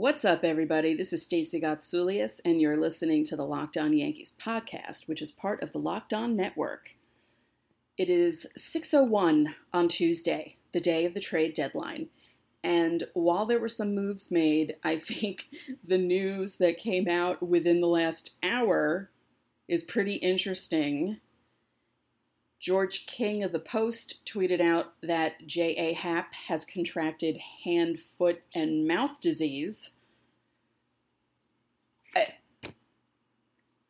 What's up, everybody? This is Stacey Gotsoulias, and you're listening to the Locked On Yankees podcast, which is part of the Locked On Network. It is 6:01 on Tuesday, the day of the trade deadline. And while there were some moves made, I think the news that came out within the last hour is pretty interesting. George King of the Post tweeted out that J.A. Happ has contracted hand, foot, and mouth disease. I,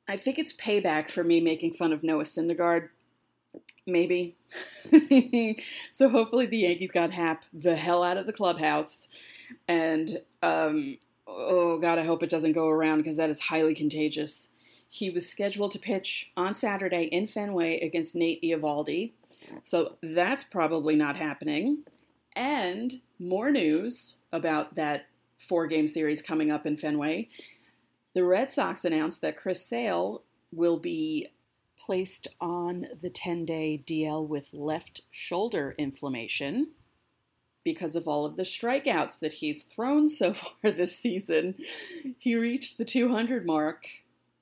I think it's payback for me making fun of Noah Syndergaard. Maybe. so hopefully the Yankees got Happ the hell out of the clubhouse. And, um, oh God, I hope it doesn't go around because that is highly contagious. He was scheduled to pitch on Saturday in Fenway against Nate Eovaldi. So that's probably not happening. And more news about that four game series coming up in Fenway. The Red Sox announced that Chris Sale will be placed on the 10 day DL with left shoulder inflammation because of all of the strikeouts that he's thrown so far this season. He reached the 200 mark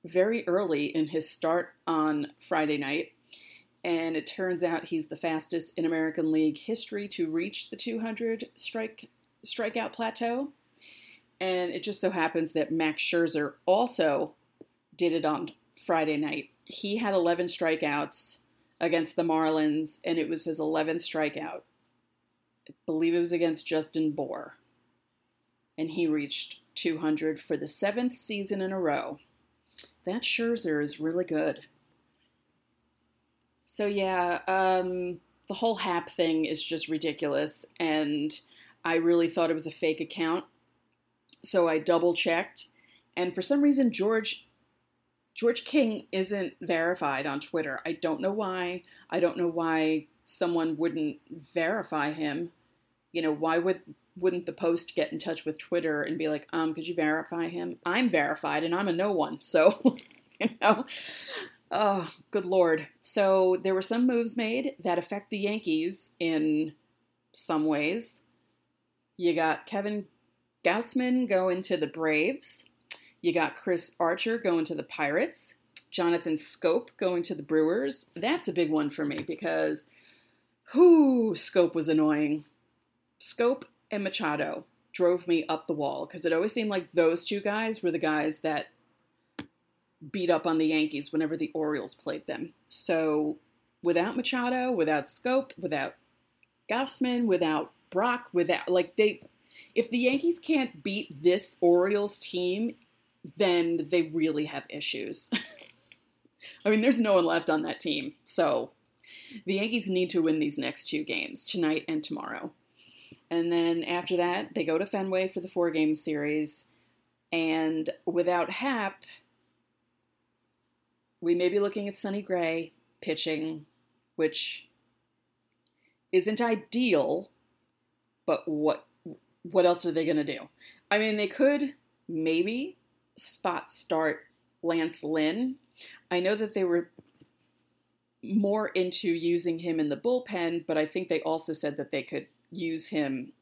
very early in his start on Friday night. And it turns out he's the fastest in American League history to reach the 200 strike strikeout plateau. And it just so happens that Max Scherzer also did it on Friday night. He had 11 strikeouts against the Marlins, and it was his 11th strikeout. I believe it was against Justin Bour. And he reached 200 for the seventh season in a row that Scherzer is really good. So yeah, um, the whole Happ thing is just ridiculous, and I really thought it was a fake account. So I double checked, and for some reason George George King isn't verified on Twitter. I don't know why. I don't know why someone wouldn't verify him. You know, why would wouldn't the post get in touch with Twitter and be like, um, could you verify him? I'm verified and I'm a no one. So, you know, oh, good Lord. So there were some moves made that affect the Yankees in some ways. You got Kevin Gausman going to the Braves. You got Chris Archer going to the Pirates. Jonathan Schoop going to the Brewers. That's a big one for me because, whoo, Schoop was annoying. Schoop and Machado drove me up the wall because it always seemed like those two guys were the guys that beat up on the Yankees whenever the Orioles played them. So without Machado, without Schoop, without Gausman, without Brach, without like they if the Yankees can't beat this Orioles team, then they really have issues. I mean, there's no one left on that team. So the Yankees need to win these next two games, tonight and tomorrow. And then after that, they go to Fenway for the four game series. And without Happ, we may be looking at Sonny Gray pitching, which isn't ideal, but what what else are they going to do? I mean, they could maybe spot start Lance Lynn. I know that they were more into using him in the bullpen, but I think they also said that they could use him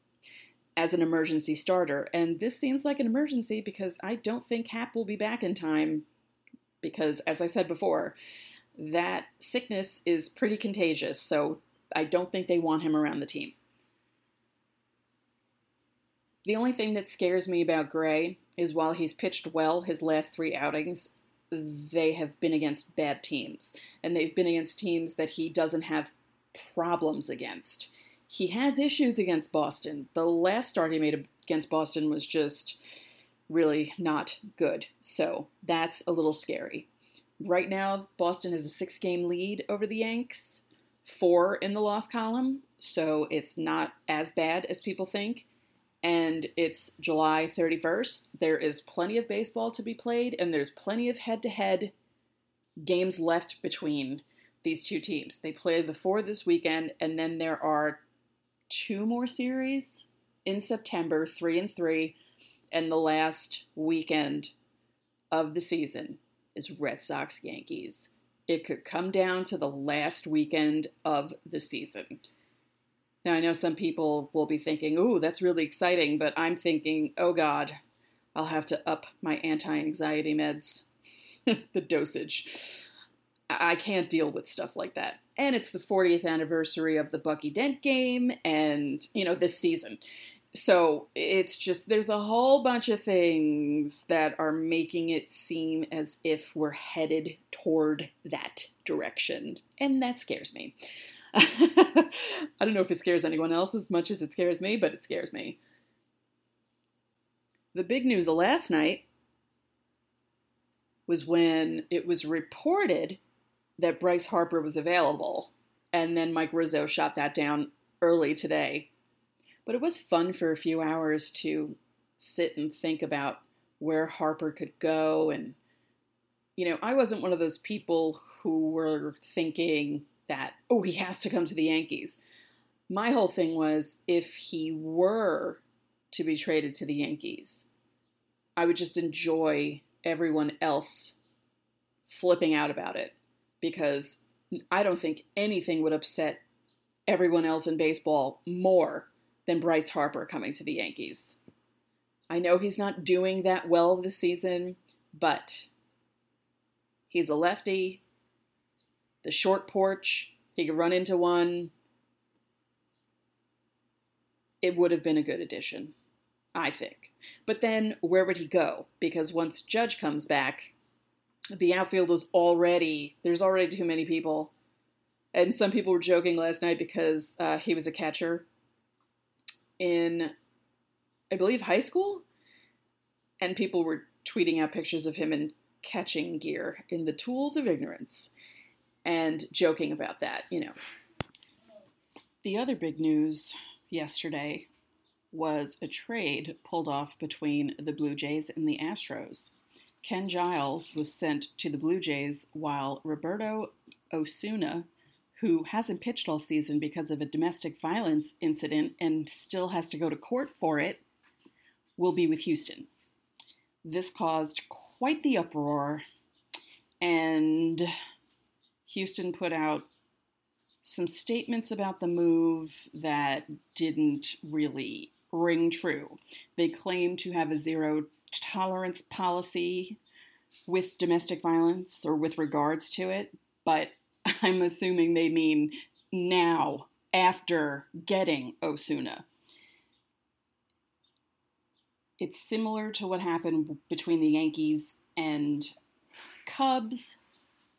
as an emergency starter. And this seems like an emergency because I don't think Happ will be back in time because, as I said before, that sickness is pretty contagious. So I don't think they want him around the team. The only thing that scares me about Gray is while he's pitched well his last three outings, they have been against bad teams. And they've been against teams that he doesn't have problems against he has issues against Boston. The last start he made against Boston was just really not good. So that's a little scary. Right now, Boston has a six game lead over the Yanks, four in the loss column. So it's not as bad as people think. And it's July 31st. There is plenty of baseball to be played, and there's plenty of head to head games left between these two teams. They play the four this weekend, and then there are two more series in September, three and three, and the last weekend of the season is Red Sox Yankees. It could come down to the last weekend of the season. Now, I know some people will be thinking, ooh, that's really exciting, but I'm thinking, oh God, I'll have to up my anti anxiety meds, the dosage. I can't deal with stuff like that. And it's the 40th anniversary of the Bucky Dent game and, you know, this season. So it's just, there's a whole bunch of things that are making it seem as if we're headed toward that direction. And that scares me. I don't know if it scares anyone else as much as it scares me, but it scares me. The big news of last night was when it was reported that Bryce Harper was available, and then Mike Rizzo shot that down early today. But it was fun for a few hours to sit and think about where Harper could go. And, you know, I wasn't one of those people who were thinking that, oh, he has to come to the Yankees. My whole thing was if he were to be traded to the Yankees, I would just enjoy everyone else flipping out about it because I don't think anything would upset everyone else in baseball more than Bryce Harper coming to the Yankees. I know he's not doing that well this season, but he's a lefty. The short porch, he could run into one. It would have been a good addition, I think. But then where would he go? Because once Judge comes back, the outfield is already there's already too many people, and some people were joking last night because uh, he was a catcher in, I believe, high school, and people were tweeting out pictures of him in catching gear in the tools of ignorance, and joking about that. You know, the other big news yesterday was a trade pulled off between the Blue Jays and the Astros. Ken Giles was sent to the Blue Jays while Roberto Osuna, who hasn't pitched all season because of a domestic violence incident and still has to go to court for it, will be with Houston. This caused quite the uproar, and Houston put out some statements about the move that didn't really ring true. They claim to have a zero tolerance policy with domestic violence or with regards to it, but I'm assuming they mean now, after getting Osuna. It's similar to what happened between the Yankees and Cubs,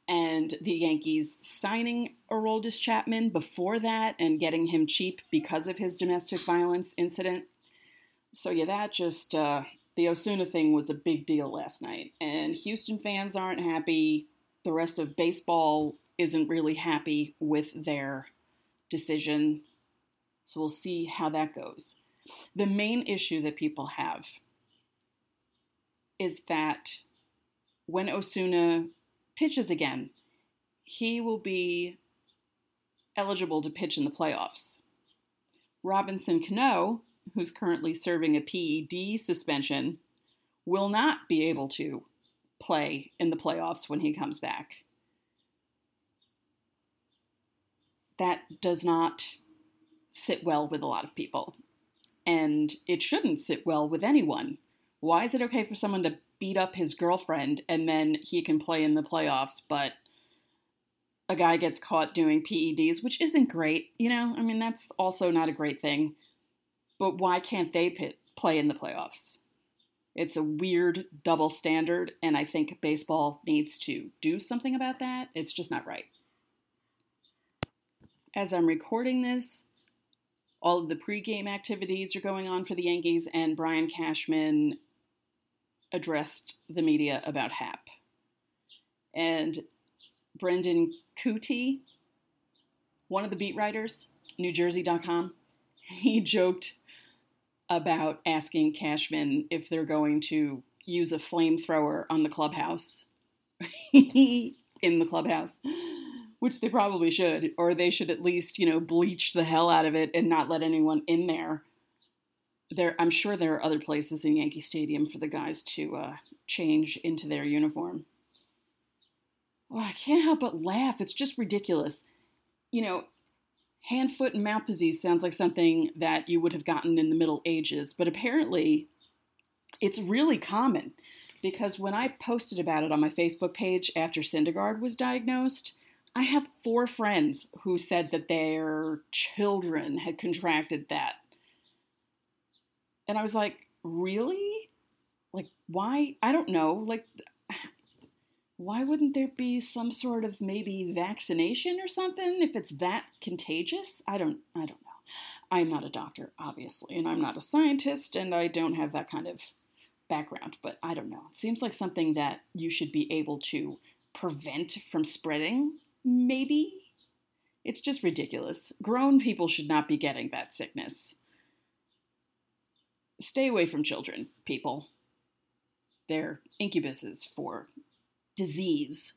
and the Yankees signing Aroldis Chapman before that and getting him cheap because of his domestic violence incident. So, yeah, that just uh, the Osuna thing was a big deal last night, and Houston fans aren't happy. The rest of baseball isn't really happy with their decision. So we'll see how that goes. The main issue that people have is that when Osuna pitches again, he will be eligible to pitch in the playoffs. Robinson Cano who's currently serving a PED suspension, will not be able to play in the playoffs when he comes back. That does not sit well with a lot of people. And it shouldn't sit well with anyone. Why is it okay for someone to beat up his girlfriend and then he can play in the playoffs, but a guy gets caught doing PEDs, which isn't great, you know? I mean, that's also not a great thing but why can't they pit, play in the playoffs? It's a weird double standard, and I think baseball needs to do something about that. It's just not right. As I'm recording this, all of the pregame activities are going on for the Yankees, and Brian Cashman addressed the media about Happ. And Brendan Kuty, one of the beat writers, NewJersey.com, he joked about asking Cashman if they're going to use a flamethrower on the clubhouse in the clubhouse, which they probably should, or they should at least, you know, bleach the hell out of it and not let anyone in there. There, I'm sure there are other places in Yankee Stadium for the guys to uh, change into their uniform. I can't help but laugh. It's just ridiculous. You know, Hand, foot, and mouth disease sounds like something that you would have gotten in the Middle Ages, but apparently It's really common because when I posted about it on my Facebook page after Syndergaard was diagnosed, I had four friends who said that their children had contracted that. And I was like, really? Like, why? I don't know. Like, why wouldn't there be some sort of maybe vaccination or something if it's that contagious? I don't I don't know. I'm not a doctor, obviously, and I'm not a scientist, and I don't have that kind of background, but I don't know. It seems like something that you should be able to prevent from spreading, maybe? It's just ridiculous. Grown people should not be getting that sickness. Stay away from children, people. They're incubuses for disease.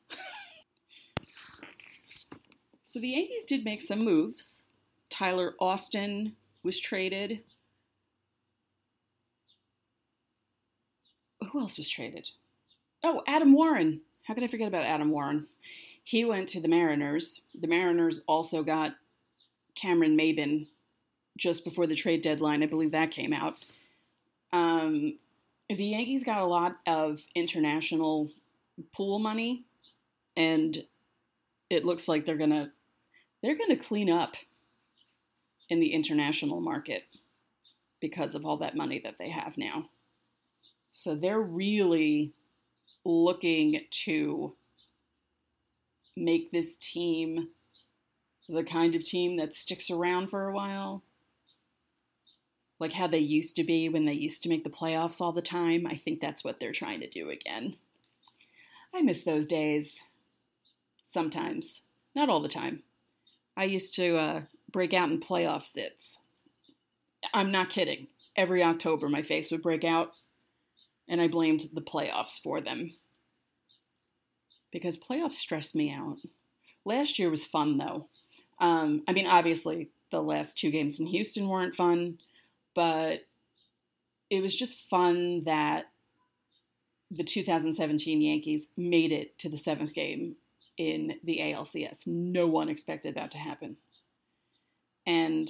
so the Yankees did make some moves. Tyler Austin was traded. Who else was traded? Oh, Adam Warren. How could I forget about Adam Warren? He went to the Mariners. The Mariners also got Cameron Maybin just before the trade deadline. I believe that came out. Um, the Yankees got a lot of international pool money, and it looks like they're gonna they're gonna clean up in the international market because of all that money that they have now. So they're really looking to make this team the kind of team that sticks around for a while. Like how they used to be when they used to make the playoffs all the time. I think that's what they're trying to do again. I miss those days. Sometimes. Not all the time. I used to uh, break out in playoff sits. I'm not kidding. Every October, my face would break out, and I blamed the playoffs for them. Because playoffs stress me out. Last year was fun, though. Um, I mean, obviously, the last two games in Houston weren't fun, but it was just fun that the 2017 Yankees made it to the seventh game in the ALCS. No one expected that to happen. And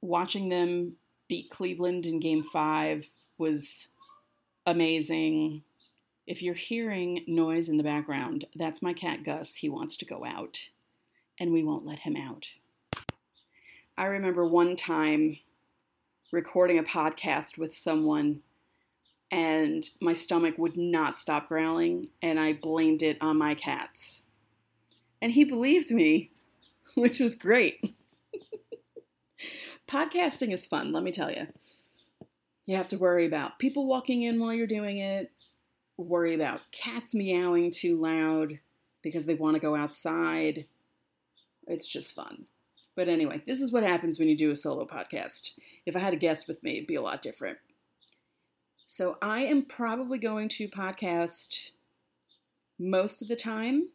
watching them beat Cleveland in game five was amazing. If you're hearing noise in the background, that's my cat Gus. He wants to go out, and we won't let him out. I remember one time recording a podcast with someone and my stomach would not stop growling, and I blamed it on my cats. And he believed me, which was great. Podcasting is fun, let me tell you. You have to worry about people walking in while you're doing it, worry about cats meowing too loud because they want to go outside. It's just fun. But anyway, this is what happens when you do a solo podcast. If I had a guest with me, it'd be a lot different. So I am probably going to podcast most of the time.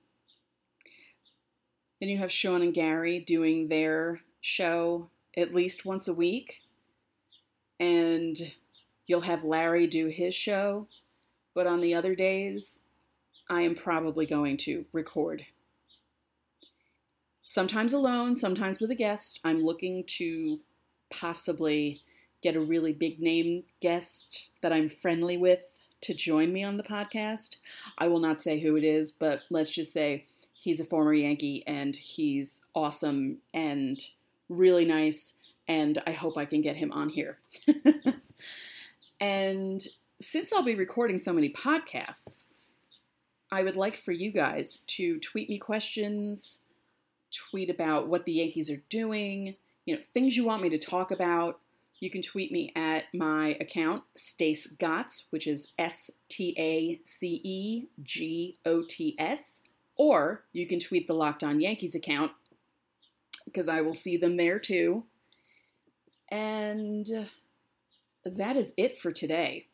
Then you have Sean and Gary doing their show at least once a week. And you'll have Larry do his show. But on the other days, I am probably going to record. Sometimes alone, sometimes with a guest. I'm looking to possibly get a really big name guest that I'm friendly with to join me on the podcast. I will not say who it is, but let's just say he's a former Yankee and he's awesome and really nice, and I hope I can get him on here. and since I'll be recording so many podcasts, I would like for you guys to tweet me questions, tweet about what the Yankees are doing, you know, things you want me to talk about you can tweet me at my account, Stace Gotts, which is S T A C E G O T S, or you can tweet the Locked On Yankees account because I will see them there too. And that is it for today.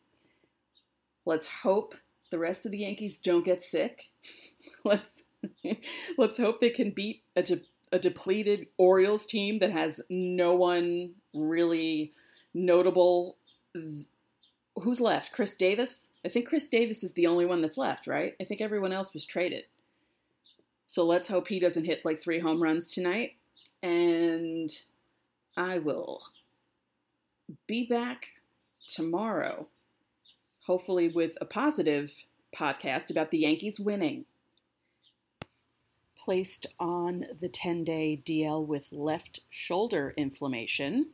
Let's hope the rest of the Yankees don't get sick. let's let's hope they can beat a de- a depleted Orioles team that has no one really notable. Who's left? Chris Davis? I think Chris Davis is the only one that's left, right? I think everyone else was traded. So let's hope he doesn't hit like three home runs tonight. And I will be back tomorrow hopefully with a positive podcast about the Yankees winning. Placed on the 10 day DL with left shoulder inflammation.